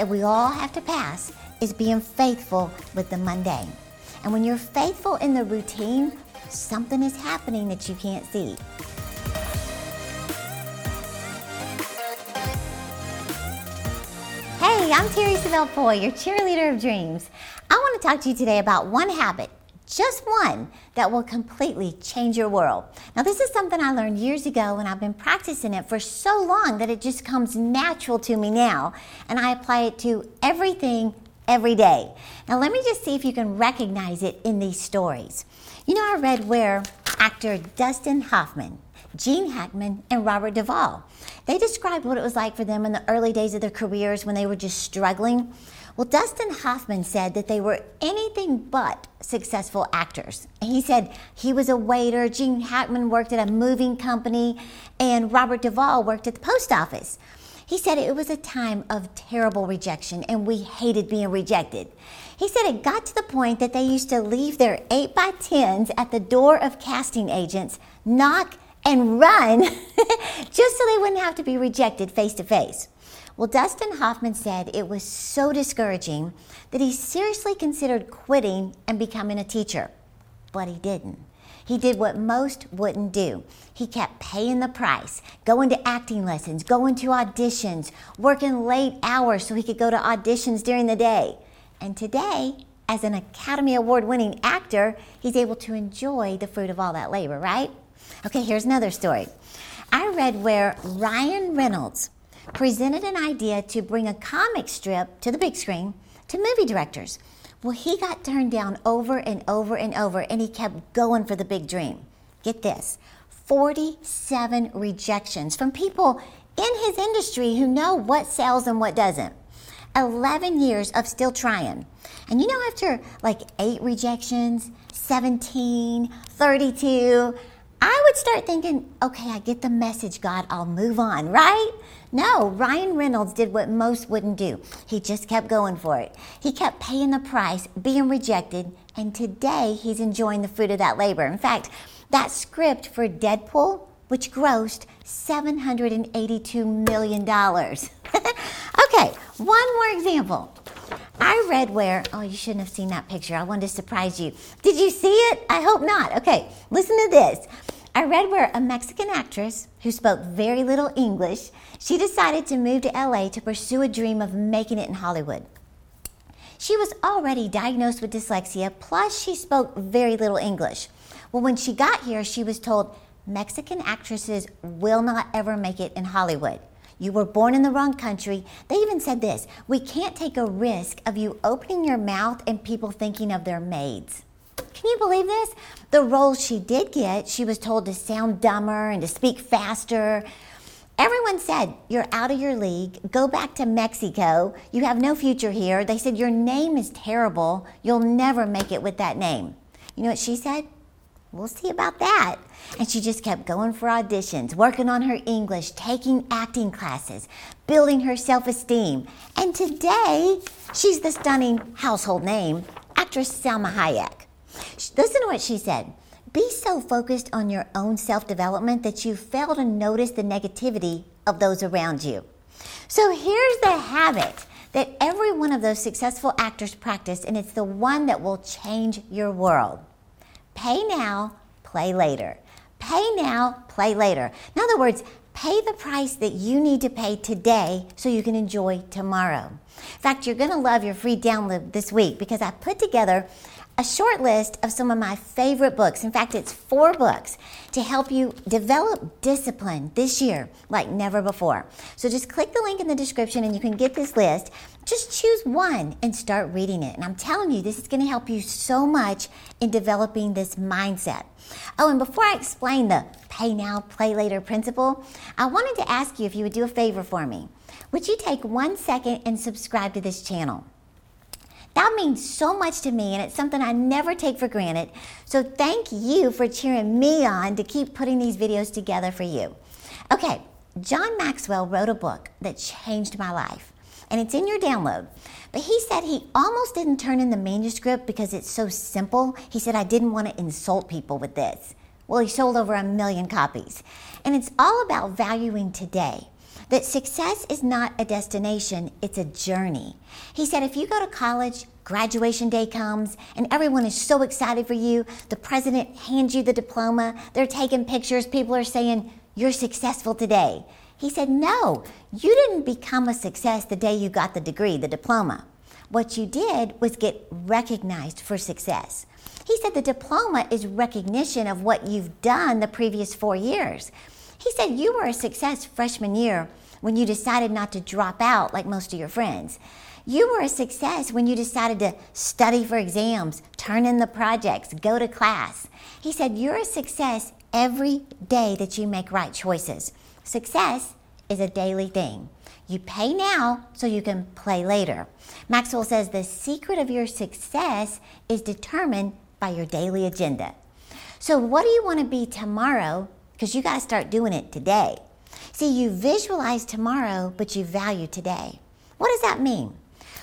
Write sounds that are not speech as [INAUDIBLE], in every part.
that we all have to pass is being faithful with the mundane. And when you're faithful in the routine, something is happening that you can't see. Hey, I'm Terry Savelle Foy, your cheerleader of dreams. I want to talk to you today about one habit, just one, that will completely change your world. Now, this is something I learned years ago, and I've been practicing it for so long that it just comes natural to me now, and I apply it to everything every day. Now, let me just see if you can recognize it in these stories. You know, I read where actor Dustin Hoffman, Gene Hackman, and Robert Duvall, they described what it was like for them in the early days of their careers when they were just struggling. Well, Dustin Hoffman said that they were anything but successful actors. He said he was a waiter, Gene Hackman worked at a moving company, and Robert Duvall worked at the post office. He said it was a time of terrible rejection and we hated being rejected. He said it got to the point that they used to leave their 8 by 10s at the door of casting agents, knock and run [LAUGHS] just so they wouldn't have to be rejected face to face. Well, Dustin Hoffman said it was so discouraging that he seriously considered quitting and becoming a teacher, but he didn't. He did what most wouldn't do. He kept paying the price, going to acting lessons, going to auditions, working late hours so he could go to auditions during the day. And today, as an Academy Award winning actor, he's able to enjoy the fruit of all that labor, right? Okay, here's another story. I read where Ryan Reynolds presented an idea to bring a comic strip to the big screen to movie directors. Well, he got turned down over and over and over, and he kept going for the big dream. Get this 47 rejections from people in his industry who know what sells and what doesn't. 11 years of still trying. And you know, after like eight rejections, 17, 32, I would start thinking, okay, I get the message, God, I'll move on, right? No, Ryan Reynolds did what most wouldn't do. He just kept going for it. He kept paying the price, being rejected, and today he's enjoying the fruit of that labor. In fact, that script for Deadpool, which grossed $782 million. [LAUGHS] okay, one more example. I read where, oh, you shouldn't have seen that picture. I wanted to surprise you. Did you see it? I hope not. Okay, listen to this. I read where a Mexican actress who spoke very little English, she decided to move to LA to pursue a dream of making it in Hollywood. She was already diagnosed with dyslexia, plus she spoke very little English. Well, when she got here, she was told Mexican actresses will not ever make it in Hollywood. You were born in the wrong country. They even said this we can't take a risk of you opening your mouth and people thinking of their maids. Can you believe this? The roles she did get, she was told to sound dumber and to speak faster. Everyone said, You're out of your league. Go back to Mexico. You have no future here. They said, Your name is terrible. You'll never make it with that name. You know what she said? We'll see about that. And she just kept going for auditions, working on her English, taking acting classes, building her self esteem. And today, she's the stunning household name, actress Salma Hayek. Listen to what she said. Be so focused on your own self development that you fail to notice the negativity of those around you. So here's the habit that every one of those successful actors practice, and it's the one that will change your world. Pay now, play later. Pay now, play later. In other words, pay the price that you need to pay today so you can enjoy tomorrow. In fact, you're going to love your free download this week because I put together a short list of some of my favorite books. In fact, it's four books to help you develop discipline this year like never before. So just click the link in the description and you can get this list. Just choose one and start reading it. And I'm telling you, this is going to help you so much in developing this mindset. Oh, and before I explain the pay now, play later principle, I wanted to ask you if you would do a favor for me. Would you take one second and subscribe to this channel? That means so much to me, and it's something I never take for granted. So, thank you for cheering me on to keep putting these videos together for you. Okay, John Maxwell wrote a book that changed my life, and it's in your download. But he said he almost didn't turn in the manuscript because it's so simple. He said, I didn't want to insult people with this. Well, he sold over a million copies. And it's all about valuing today. That success is not a destination, it's a journey. He said, if you go to college, graduation day comes, and everyone is so excited for you, the president hands you the diploma, they're taking pictures, people are saying, You're successful today. He said, No, you didn't become a success the day you got the degree, the diploma. What you did was get recognized for success. He said the diploma is recognition of what you've done the previous four years. He said you were a success freshman year when you decided not to drop out like most of your friends. You were a success when you decided to study for exams, turn in the projects, go to class. He said you're a success every day that you make right choices. Success is a daily thing. You pay now so you can play later. Maxwell says the secret of your success is determined by your daily agenda. So, what do you want to be tomorrow because you got to start doing it today. See, you visualize tomorrow, but you value today. What does that mean?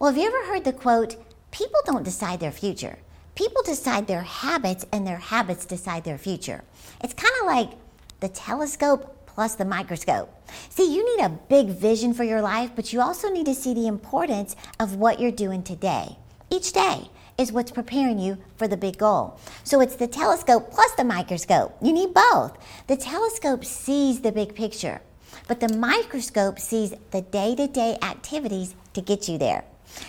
Well, have you ever heard the quote, people don't decide their future? People decide their habits, and their habits decide their future. It's kind of like the telescope plus the microscope. See, you need a big vision for your life, but you also need to see the importance of what you're doing today, each day is what's preparing you for the big goal. So it's the telescope plus the microscope. You need both. The telescope sees the big picture, but the microscope sees the day to day activities to get you there.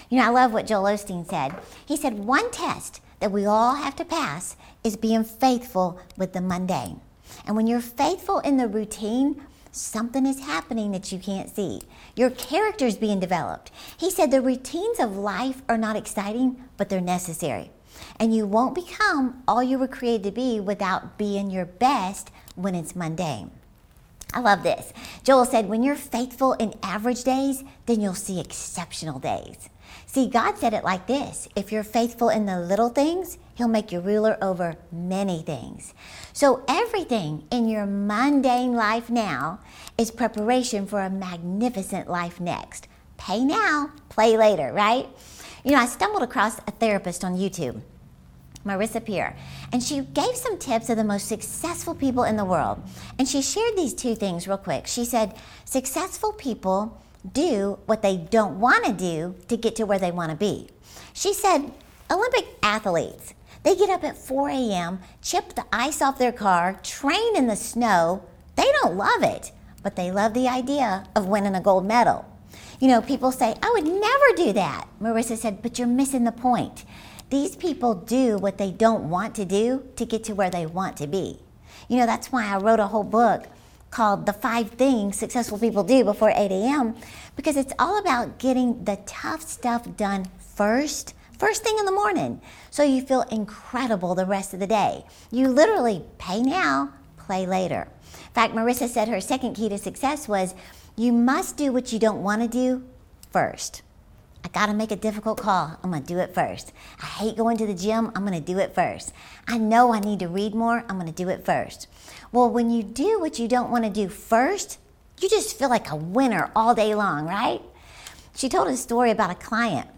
You know, I love what Joel Osteen said. He said, one test that we all have to pass is being faithful with the mundane. And when you're faithful in the routine, something is happening that you can't see. Your character is being developed. He said the routines of life are not exciting, but they're necessary. And you won't become all you were created to be without being your best when it's mundane. I love this. Joel said, when you're faithful in average days, then you'll see exceptional days. See, God said it like this if you're faithful in the little things, He'll make you ruler over many things. So, everything in your mundane life now is preparation for a magnificent life next. Pay now, play later, right? You know, I stumbled across a therapist on YouTube. Marissa Peer, and she gave some tips of the most successful people in the world. And she shared these two things real quick. She said, Successful people do what they don't want to do to get to where they want to be. She said, Olympic athletes, they get up at 4 a.m., chip the ice off their car, train in the snow. They don't love it, but they love the idea of winning a gold medal. You know, people say, I would never do that. Marissa said, but you're missing the point. These people do what they don't want to do to get to where they want to be. You know, that's why I wrote a whole book called The Five Things Successful People Do Before 8 a.m. because it's all about getting the tough stuff done first, first thing in the morning, so you feel incredible the rest of the day. You literally pay now, play later. In fact, Marissa said her second key to success was you must do what you don't want to do first. I gotta make a difficult call. I'm gonna do it first. I hate going to the gym. I'm gonna do it first. I know I need to read more. I'm gonna do it first. Well, when you do what you don't wanna do first, you just feel like a winner all day long, right? She told a story about a client,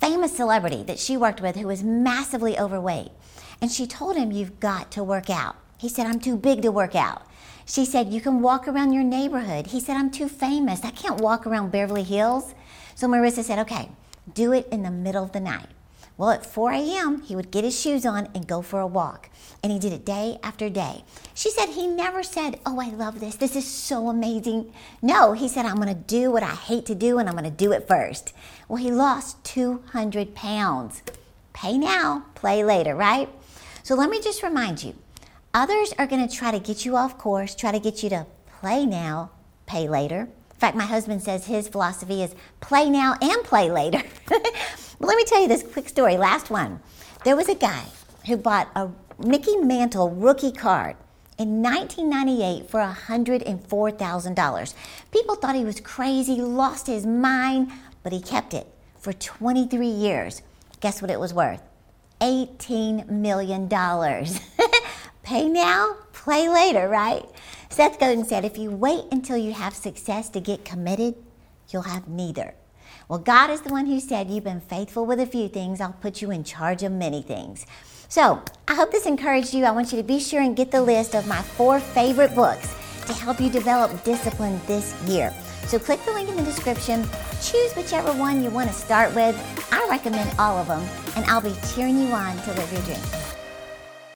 famous celebrity that she worked with who was massively overweight. And she told him, You've got to work out. He said, I'm too big to work out. She said, You can walk around your neighborhood. He said, I'm too famous. I can't walk around Beverly Hills. So Marissa said, okay, do it in the middle of the night. Well, at 4 a.m., he would get his shoes on and go for a walk. And he did it day after day. She said he never said, Oh, I love this. This is so amazing. No, he said, I'm going to do what I hate to do and I'm going to do it first. Well, he lost 200 pounds. Pay now, play later, right? So let me just remind you others are going to try to get you off course, try to get you to play now, pay later. Fact, my husband says his philosophy is play now and play later. [LAUGHS] let me tell you this quick story. Last one. There was a guy who bought a Mickey Mantle rookie card in 1998 for $104,000. People thought he was crazy, lost his mind, but he kept it for 23 years. Guess what it was worth? $18 million. [LAUGHS] Pay now, play later, right? Seth Godin said, if you wait until you have success to get committed, you'll have neither. Well, God is the one who said, You've been faithful with a few things, I'll put you in charge of many things. So, I hope this encouraged you. I want you to be sure and get the list of my four favorite books to help you develop discipline this year. So click the link in the description, choose whichever one you want to start with. I recommend all of them, and I'll be cheering you on to live your dream.